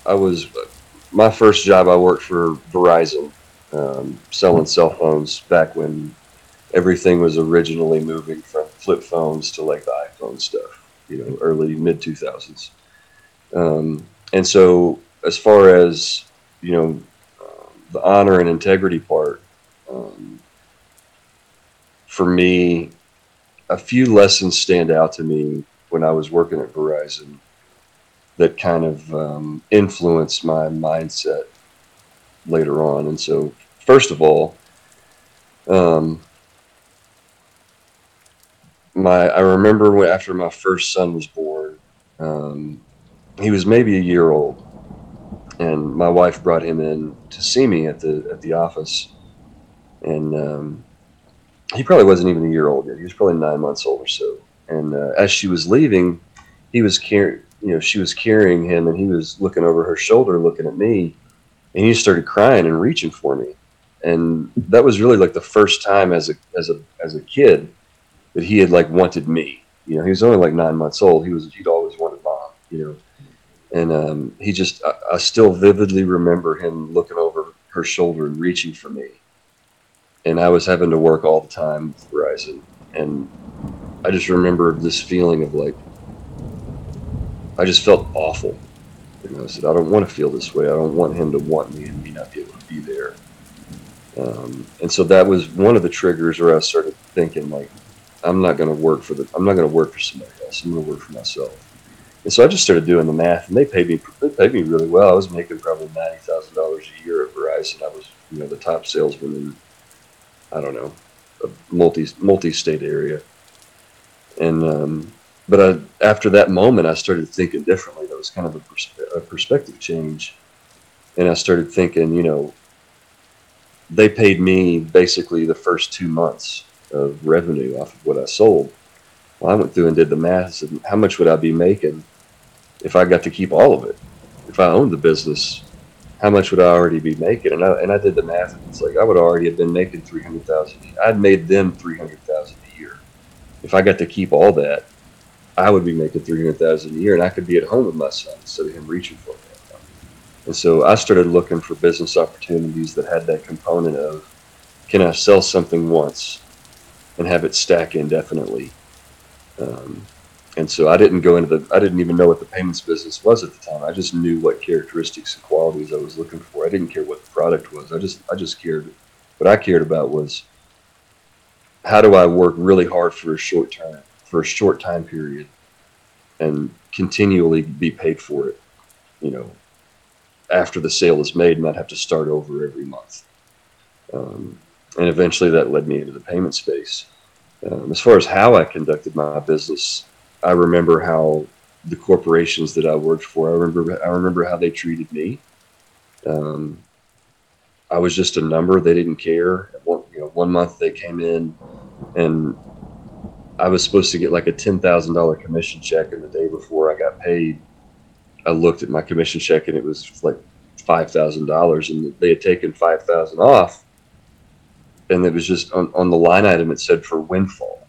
I was, my first job, I worked for Verizon, um, selling cell phones back when everything was originally moving from flip phones to like the iPhone stuff, you know, early mid 2000s. Um, and so, as far as you know, the honor and integrity part, um, for me, a few lessons stand out to me when I was working at Verizon that kind of um, influenced my mindset later on. And so, first of all, um, my I remember after my first son was born, um, he was maybe a year old, and my wife brought him in to see me at the at the office, and um, he probably wasn't even a year old yet. He was probably nine months old or so. And uh, as she was leaving, he was carrying, you know, she was carrying him, and he was looking over her shoulder, looking at me, and he started crying and reaching for me. And that was really like the first time as a as a as a kid that he had like wanted me. You know, he was only like nine months old. He was he'd always wanted mom. You know, and um, he just I, I still vividly remember him looking over her shoulder and reaching for me. And I was having to work all the time with Verizon, and I just remember this feeling of like I just felt awful. You know, I said, I don't want to feel this way. I don't want him to want me and me not be able to be there. Um, and so that was one of the triggers where I started thinking like, I'm not going to work for the, I'm not going to work for somebody else. I'm going to work for myself. And so I just started doing the math, and they paid me, they paid me really well. I was making probably ninety thousand dollars a year at Verizon. I was, you know, the top salesman in, I don't know, a multi multi-state area. And um, but I, after that moment, I started thinking differently. That was kind of a, perspe- a perspective change, and I started thinking, you know, they paid me basically the first two months of revenue off of what I sold. Well, I went through and did the math. Said, how much would I be making if I got to keep all of it? If I owned the business, how much would I already be making? And I and I did the math. It's like I would already have been making three hundred thousand. I'd made them three hundred thousand a year. If I got to keep all that, I would be making three hundred thousand a year, and I could be at home with my son instead of him reaching for me. And so I started looking for business opportunities that had that component of, can I sell something once, and have it stack indefinitely? Um, and so I didn't go into the, I didn't even know what the payments business was at the time. I just knew what characteristics and qualities I was looking for. I didn't care what the product was. I just, I just cared, what I cared about was how do I work really hard for a short term, for a short time period and continually be paid for it, you know, after the sale is made and not have to start over every month. Um, and eventually that led me into the payment space. Um, as far as how I conducted my business, I remember how the corporations that I worked for, I remember, I remember how they treated me. Um, I was just a number. They didn't care. One, you know, one month they came in and I was supposed to get like a ten thousand dollar commission check, and the day before I got paid, I looked at my commission check and it was like five thousand dollars, and they had taken five thousand off, and it was just on, on the line item it said for windfall,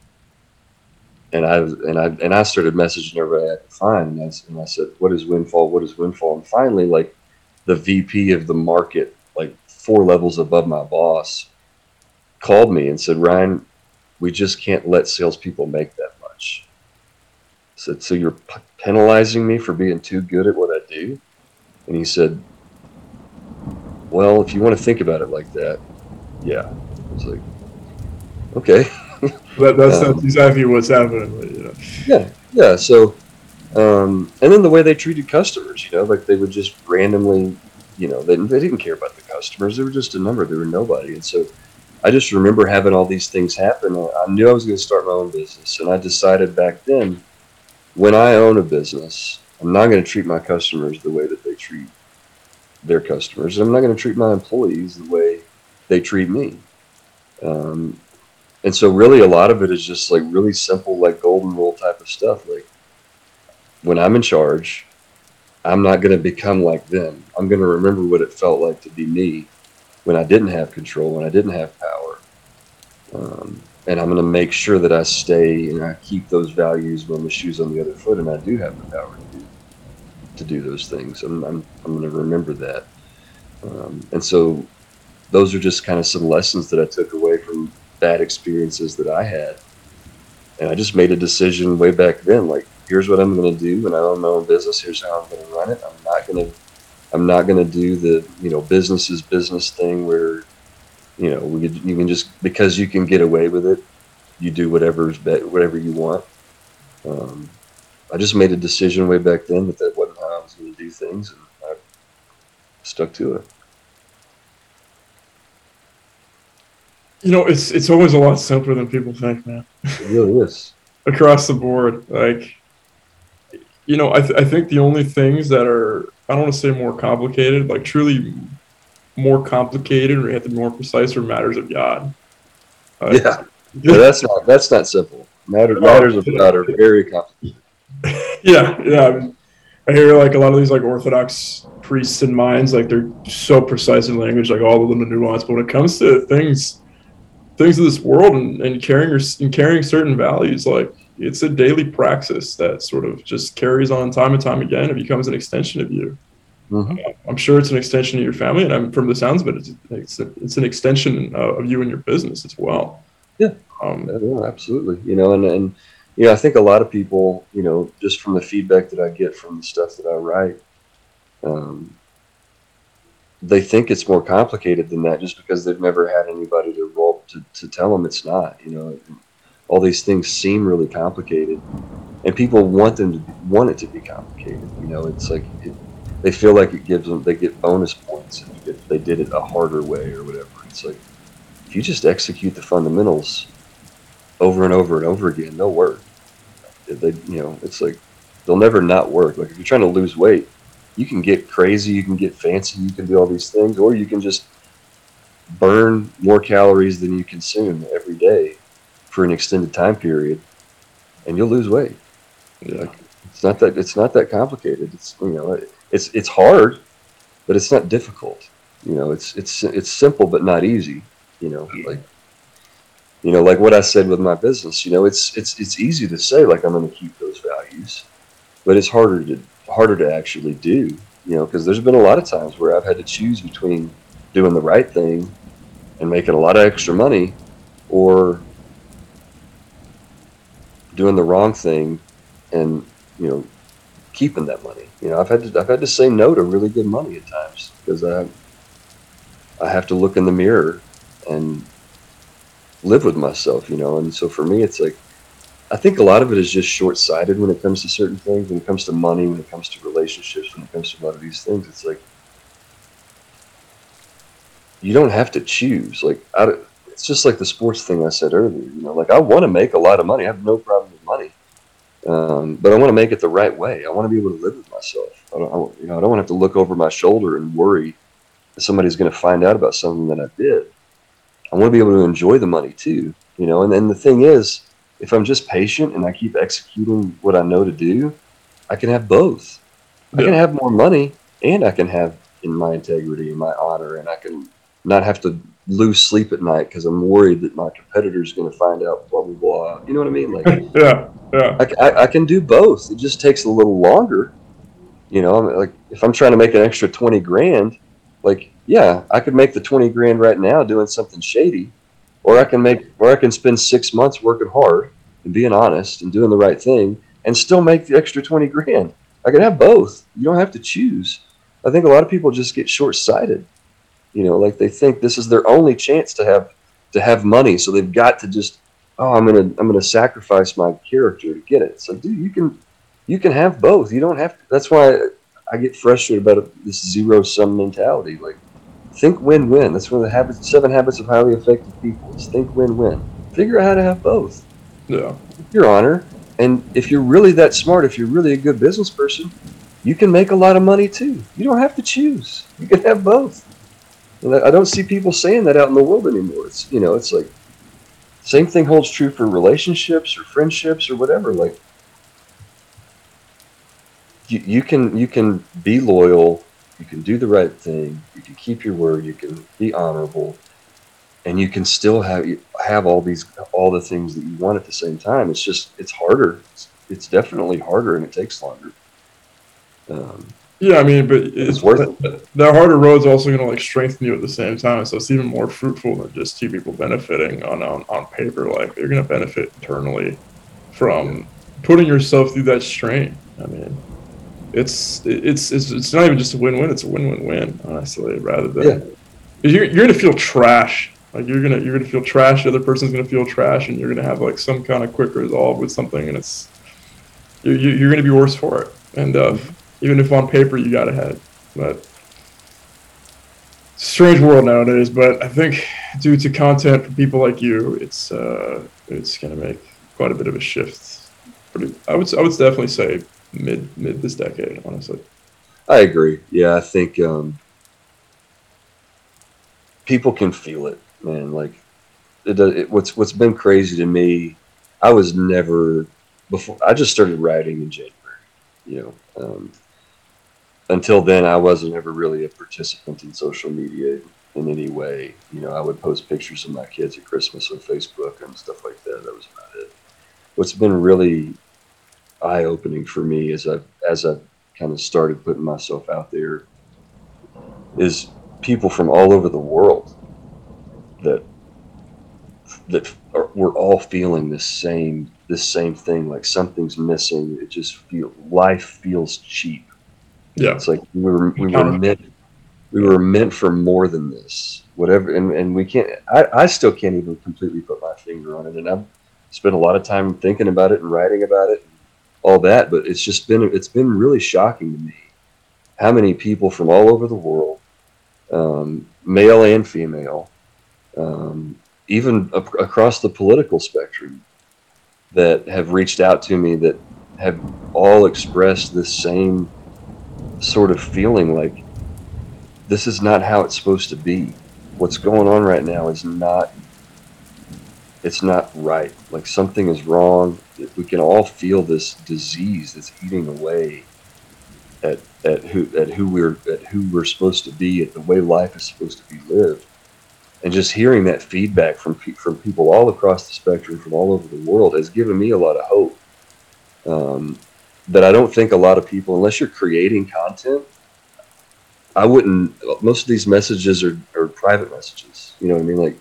and I and I and I started messaging everybody I could find, and I, and I said, "What is windfall? What is windfall?" And finally, like the VP of the market, like four levels above my boss, called me and said, "Ryan, we just can't let salespeople make that much. I said, so you're penalizing me for being too good at what I do? And he said, well, if you want to think about it like that, yeah. I was like, okay. That, that's, um, that's exactly what's happening. You know? Yeah, yeah. So, um, and then the way they treated customers, you know, like they would just randomly, you know, they, they didn't care about the customers. They were just a number. They were nobody. And so I just remember having all these things happen. I knew I was going to start my own business. And I decided back then, when I own a business, I'm not going to treat my customers the way that they treat their customers. And I'm not going to treat my employees the way they treat me. Um, and so really a lot of it is just like really simple, like golden rule type of stuff. Like when I'm in charge, I'm not going to become like them. I'm going to remember what it felt like to be me when I didn't have control, when I didn't have power. Um, and I'm going to make sure that I stay and I keep those values when the shoe's on the other foot and I do have the power to do, to do those things. I'm, I'm, I'm going to remember that. Um, and so those are just kind of some lessons that I took away from bad experiences that I had. And I just made a decision way back then, like, here's what I'm going to do when I own my own business. Here's how I'm going to run it. I'm not going to, I'm not going to do the, you know, business is business thing where, you know, we could, you can just, because you can get away with it, you do whatever's, be- whatever you want. Um, I just made a decision way back then that that wasn't how I was going to do things. And I stuck to it. You know, it's it's always a lot simpler than people think, man. It really is. Across the board, like, you know, I th- I think the only things that are I don't want to say more complicated, like truly more complicated, or you have to be more precise, are matters of God. Uh, yeah, yeah, that's not that's not simple. Matter, matters of God are very complicated. yeah, yeah. I, mean, I hear like a lot of these like Orthodox priests and minds, like they're so precise in language, like all of them the nuance. But when it comes to things things of this world and, and carrying and carrying certain values like it's a daily praxis that sort of just carries on time and time again it becomes an extension of you mm-hmm. uh, i'm sure it's an extension of your family and I'm, from the sounds of it it's, it's, a, it's an extension uh, of you and your business as well yeah. Um, yeah absolutely you know and, and you know i think a lot of people you know just from the feedback that i get from the stuff that i write um, they think it's more complicated than that just because they've never had anybody to to, to tell them it's not you know all these things seem really complicated and people want them to want it to be complicated you know it's like it, they feel like it gives them they get bonus points if they did it a harder way or whatever. It's like if you just execute the fundamentals over and over and over again they'll work. They you know it's like they'll never not work. Like if you're trying to lose weight you can get crazy, you can get fancy, you can do all these things, or you can just burn more calories than you consume every day for an extended time period, and you'll lose weight. Yeah. Like, it's not that it's not that complicated. It's you know it's it's hard, but it's not difficult. You know it's it's it's simple but not easy. You know like you know like what I said with my business. You know it's it's it's easy to say like I'm going to keep those values, but it's harder to harder to actually do, you know, because there's been a lot of times where I've had to choose between doing the right thing and making a lot of extra money or doing the wrong thing and, you know, keeping that money. You know, I've had to I've had to say no to really good money at times because I I have to look in the mirror and live with myself, you know. And so for me, it's like I think a lot of it is just short sighted when it comes to certain things, when it comes to money, when it comes to relationships, when it comes to a lot of these things. It's like you don't have to choose. Like, I, it's just like the sports thing I said earlier. You know, like I want to make a lot of money. I have no problem with money, um, but I want to make it the right way. I want to be able to live with myself. I don't, I, you know, I don't want to have to look over my shoulder and worry that somebody's going to find out about something that I did. I want to be able to enjoy the money too. You know, and then the thing is if I'm just patient and I keep executing what I know to do, I can have both. Yeah. I can have more money and I can have in my integrity and my honor, and I can not have to lose sleep at night because I'm worried that my competitor is going to find out blah blah blah. You know what I mean? Like, yeah, yeah. I, I, I, can do both. It just takes a little longer. You know, I'm like if I'm trying to make an extra twenty grand, like yeah, I could make the twenty grand right now doing something shady, or I can make, or I can spend six months working hard and being honest and doing the right thing and still make the extra 20 grand. I can have both. You don't have to choose. I think a lot of people just get short sighted. You know, like they think this is their only chance to have to have money, so they've got to just oh, I'm gonna I'm gonna sacrifice my character to get it. So, dude, you can you can have both. You don't have to. That's why I get frustrated about this zero sum mentality. Like, think win win. That's one of the habits, seven habits of highly effective people. Is think win win. Figure out how to have both. Yeah. Your honor. And if you're really that smart, if you're really a good business person, you can make a lot of money too. You don't have to choose. You can have both. And I don't see people saying that out in the world anymore. It's you know, it's like same thing holds true for relationships or friendships or whatever. Like you, you can you can be loyal, you can do the right thing, you can keep your word, you can be honorable, and you can still have have all these all the things that you want at the same time. It's just it's harder. It's, it's definitely harder and it takes longer. Um, yeah, I mean, but it's, worth it. That harder road's also going to like strengthen you at the same time, so it's even more fruitful than just two people benefiting on on, on paper. Like you're going to benefit internally from putting yourself through that strain. I mean, it's it's it's it's not even just a win-win; it's a win-win-win, honestly. Rather than yeah. you're you're going to feel trash. Like you're gonna you're gonna feel trash. The other person's gonna feel trash, and you're gonna have like some kind of quick resolve with something, and it's you're you're gonna be worse for it. And uh, even if on paper you got ahead. But strange world nowadays. But I think due to content from people like you, it's uh, it's gonna make quite a bit of a shift. Pretty, I would I would definitely say mid mid this decade, honestly. I agree. Yeah, I think um, people can feel it, man. Like it, it, what's what's been crazy to me. I was never before. I just started writing in January. You know, um, until then, I wasn't ever really a participant in social media in any way. You know, I would post pictures of my kids at Christmas on Facebook and stuff like that. That was about it. What's been really eye opening for me as I as I kind of started putting myself out there is people from all over the world that that are, we're all feeling this same this same thing like something's missing it just feel life feels cheap yeah, it's like we were we were meant we were meant for more than this. Whatever, and, and we can't. I, I still can't even completely put my finger on it, and I've spent a lot of time thinking about it and writing about it, and all that. But it's just been it's been really shocking to me how many people from all over the world, um, male and female, um, even ac- across the political spectrum, that have reached out to me that have all expressed this same sort of feeling like this is not how it's supposed to be. What's going on right now is not it's not right. Like something is wrong. We can all feel this disease that's eating away at, at who at who we're at who we're supposed to be, at the way life is supposed to be lived. And just hearing that feedback from from people all across the spectrum, from all over the world, has given me a lot of hope. Um, that I don't think a lot of people, unless you're creating content, I wouldn't. Most of these messages are, are private messages. You know what I mean? Like,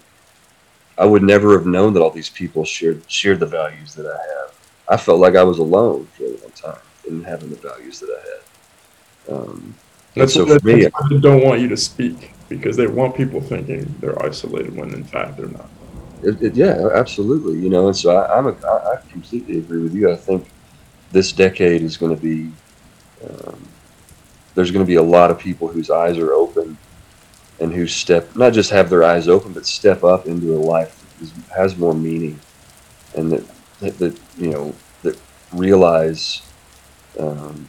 I would never have known that all these people shared shared the values that I have. I felt like I was alone for a long time in having the values that I had. Um, that's so for me, I don't want you to speak because they want people thinking they're isolated when in fact they're not. It, it, yeah, absolutely. You know, and so I, I'm a, I, I completely agree with you. I think this decade is going to be um, there's going to be a lot of people whose eyes are open and who step not just have their eyes open but step up into a life that is, has more meaning and that, that, that you know that realize um,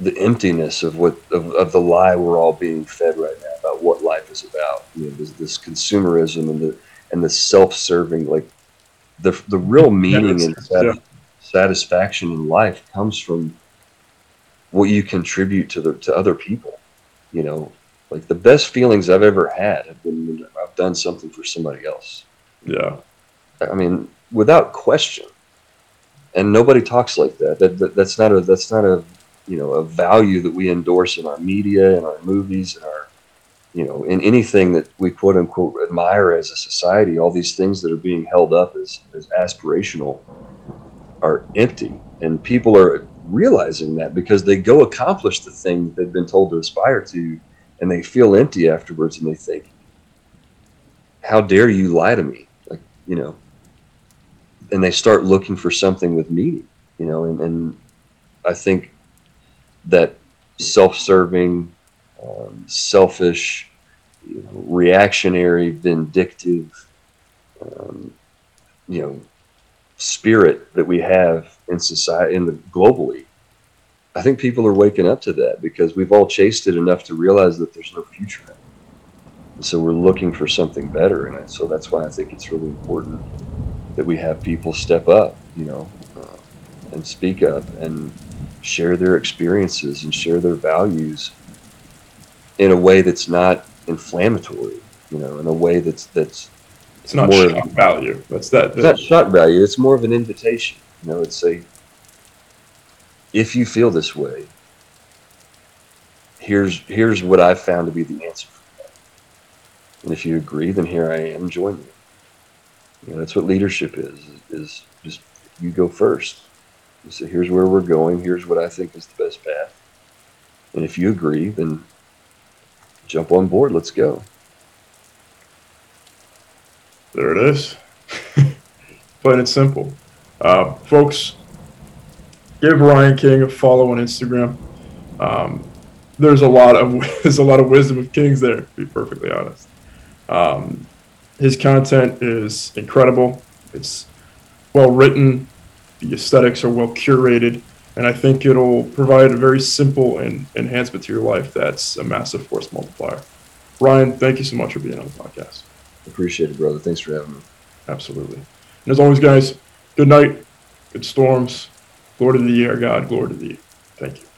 the emptiness of what of, of the lie we're all being fed right now about what life is about. You know this, this consumerism and the and the self-serving like the the real meaning yeah, inside yeah satisfaction in life comes from what you contribute to the to other people. You know, like the best feelings I've ever had have been when I've done something for somebody else. Yeah. I mean, without question. And nobody talks like that. That, that that's not a that's not a you know a value that we endorse in our media and our movies and our you know in anything that we quote unquote admire as a society. All these things that are being held up as as aspirational are empty. And people are realizing that because they go accomplish the thing they've been told to aspire to and they feel empty afterwards and they think how dare you lie to me? Like you know. And they start looking for something with meaning, you know, and, and I think that self-serving, um, selfish, you know, reactionary, vindictive, um, you know, spirit that we have in society, in the globally. I think people are waking up to that because we've all chased it enough to realize that there's no future in it. And so we're looking for something better in it. So that's why I think it's really important that we have people step up, you know, uh, and speak up and share their experiences and share their values in a way that's not inflammatory, you know, in a way that's that's It's not More- shock value. That's that. it's not shock value. It's more of an invitation. You know, it's a if you feel this way, here's here's what I've found to be the answer for that. And if you agree, then here I am. Join me. You know, that's what leadership is. Is just you go first. You say, here's where we're going. Here's what I think is the best path. And if you agree, then jump on board. Let's go. There it is. Plain and simple. Uh, folks, give Ryan King a follow on Instagram. Um, there's a lot of there's a lot of wisdom of kings there. To be perfectly honest, um, his content is incredible. It's well written. The aesthetics are well curated, and I think it'll provide a very simple and enhancement to your life. That's a massive force multiplier. Ryan, thank you so much for being on the podcast. Appreciate it, brother. Thanks for having me. Absolutely. And as always, guys, good night, good storms. Glory to the our God. Glory to thee. Thank you.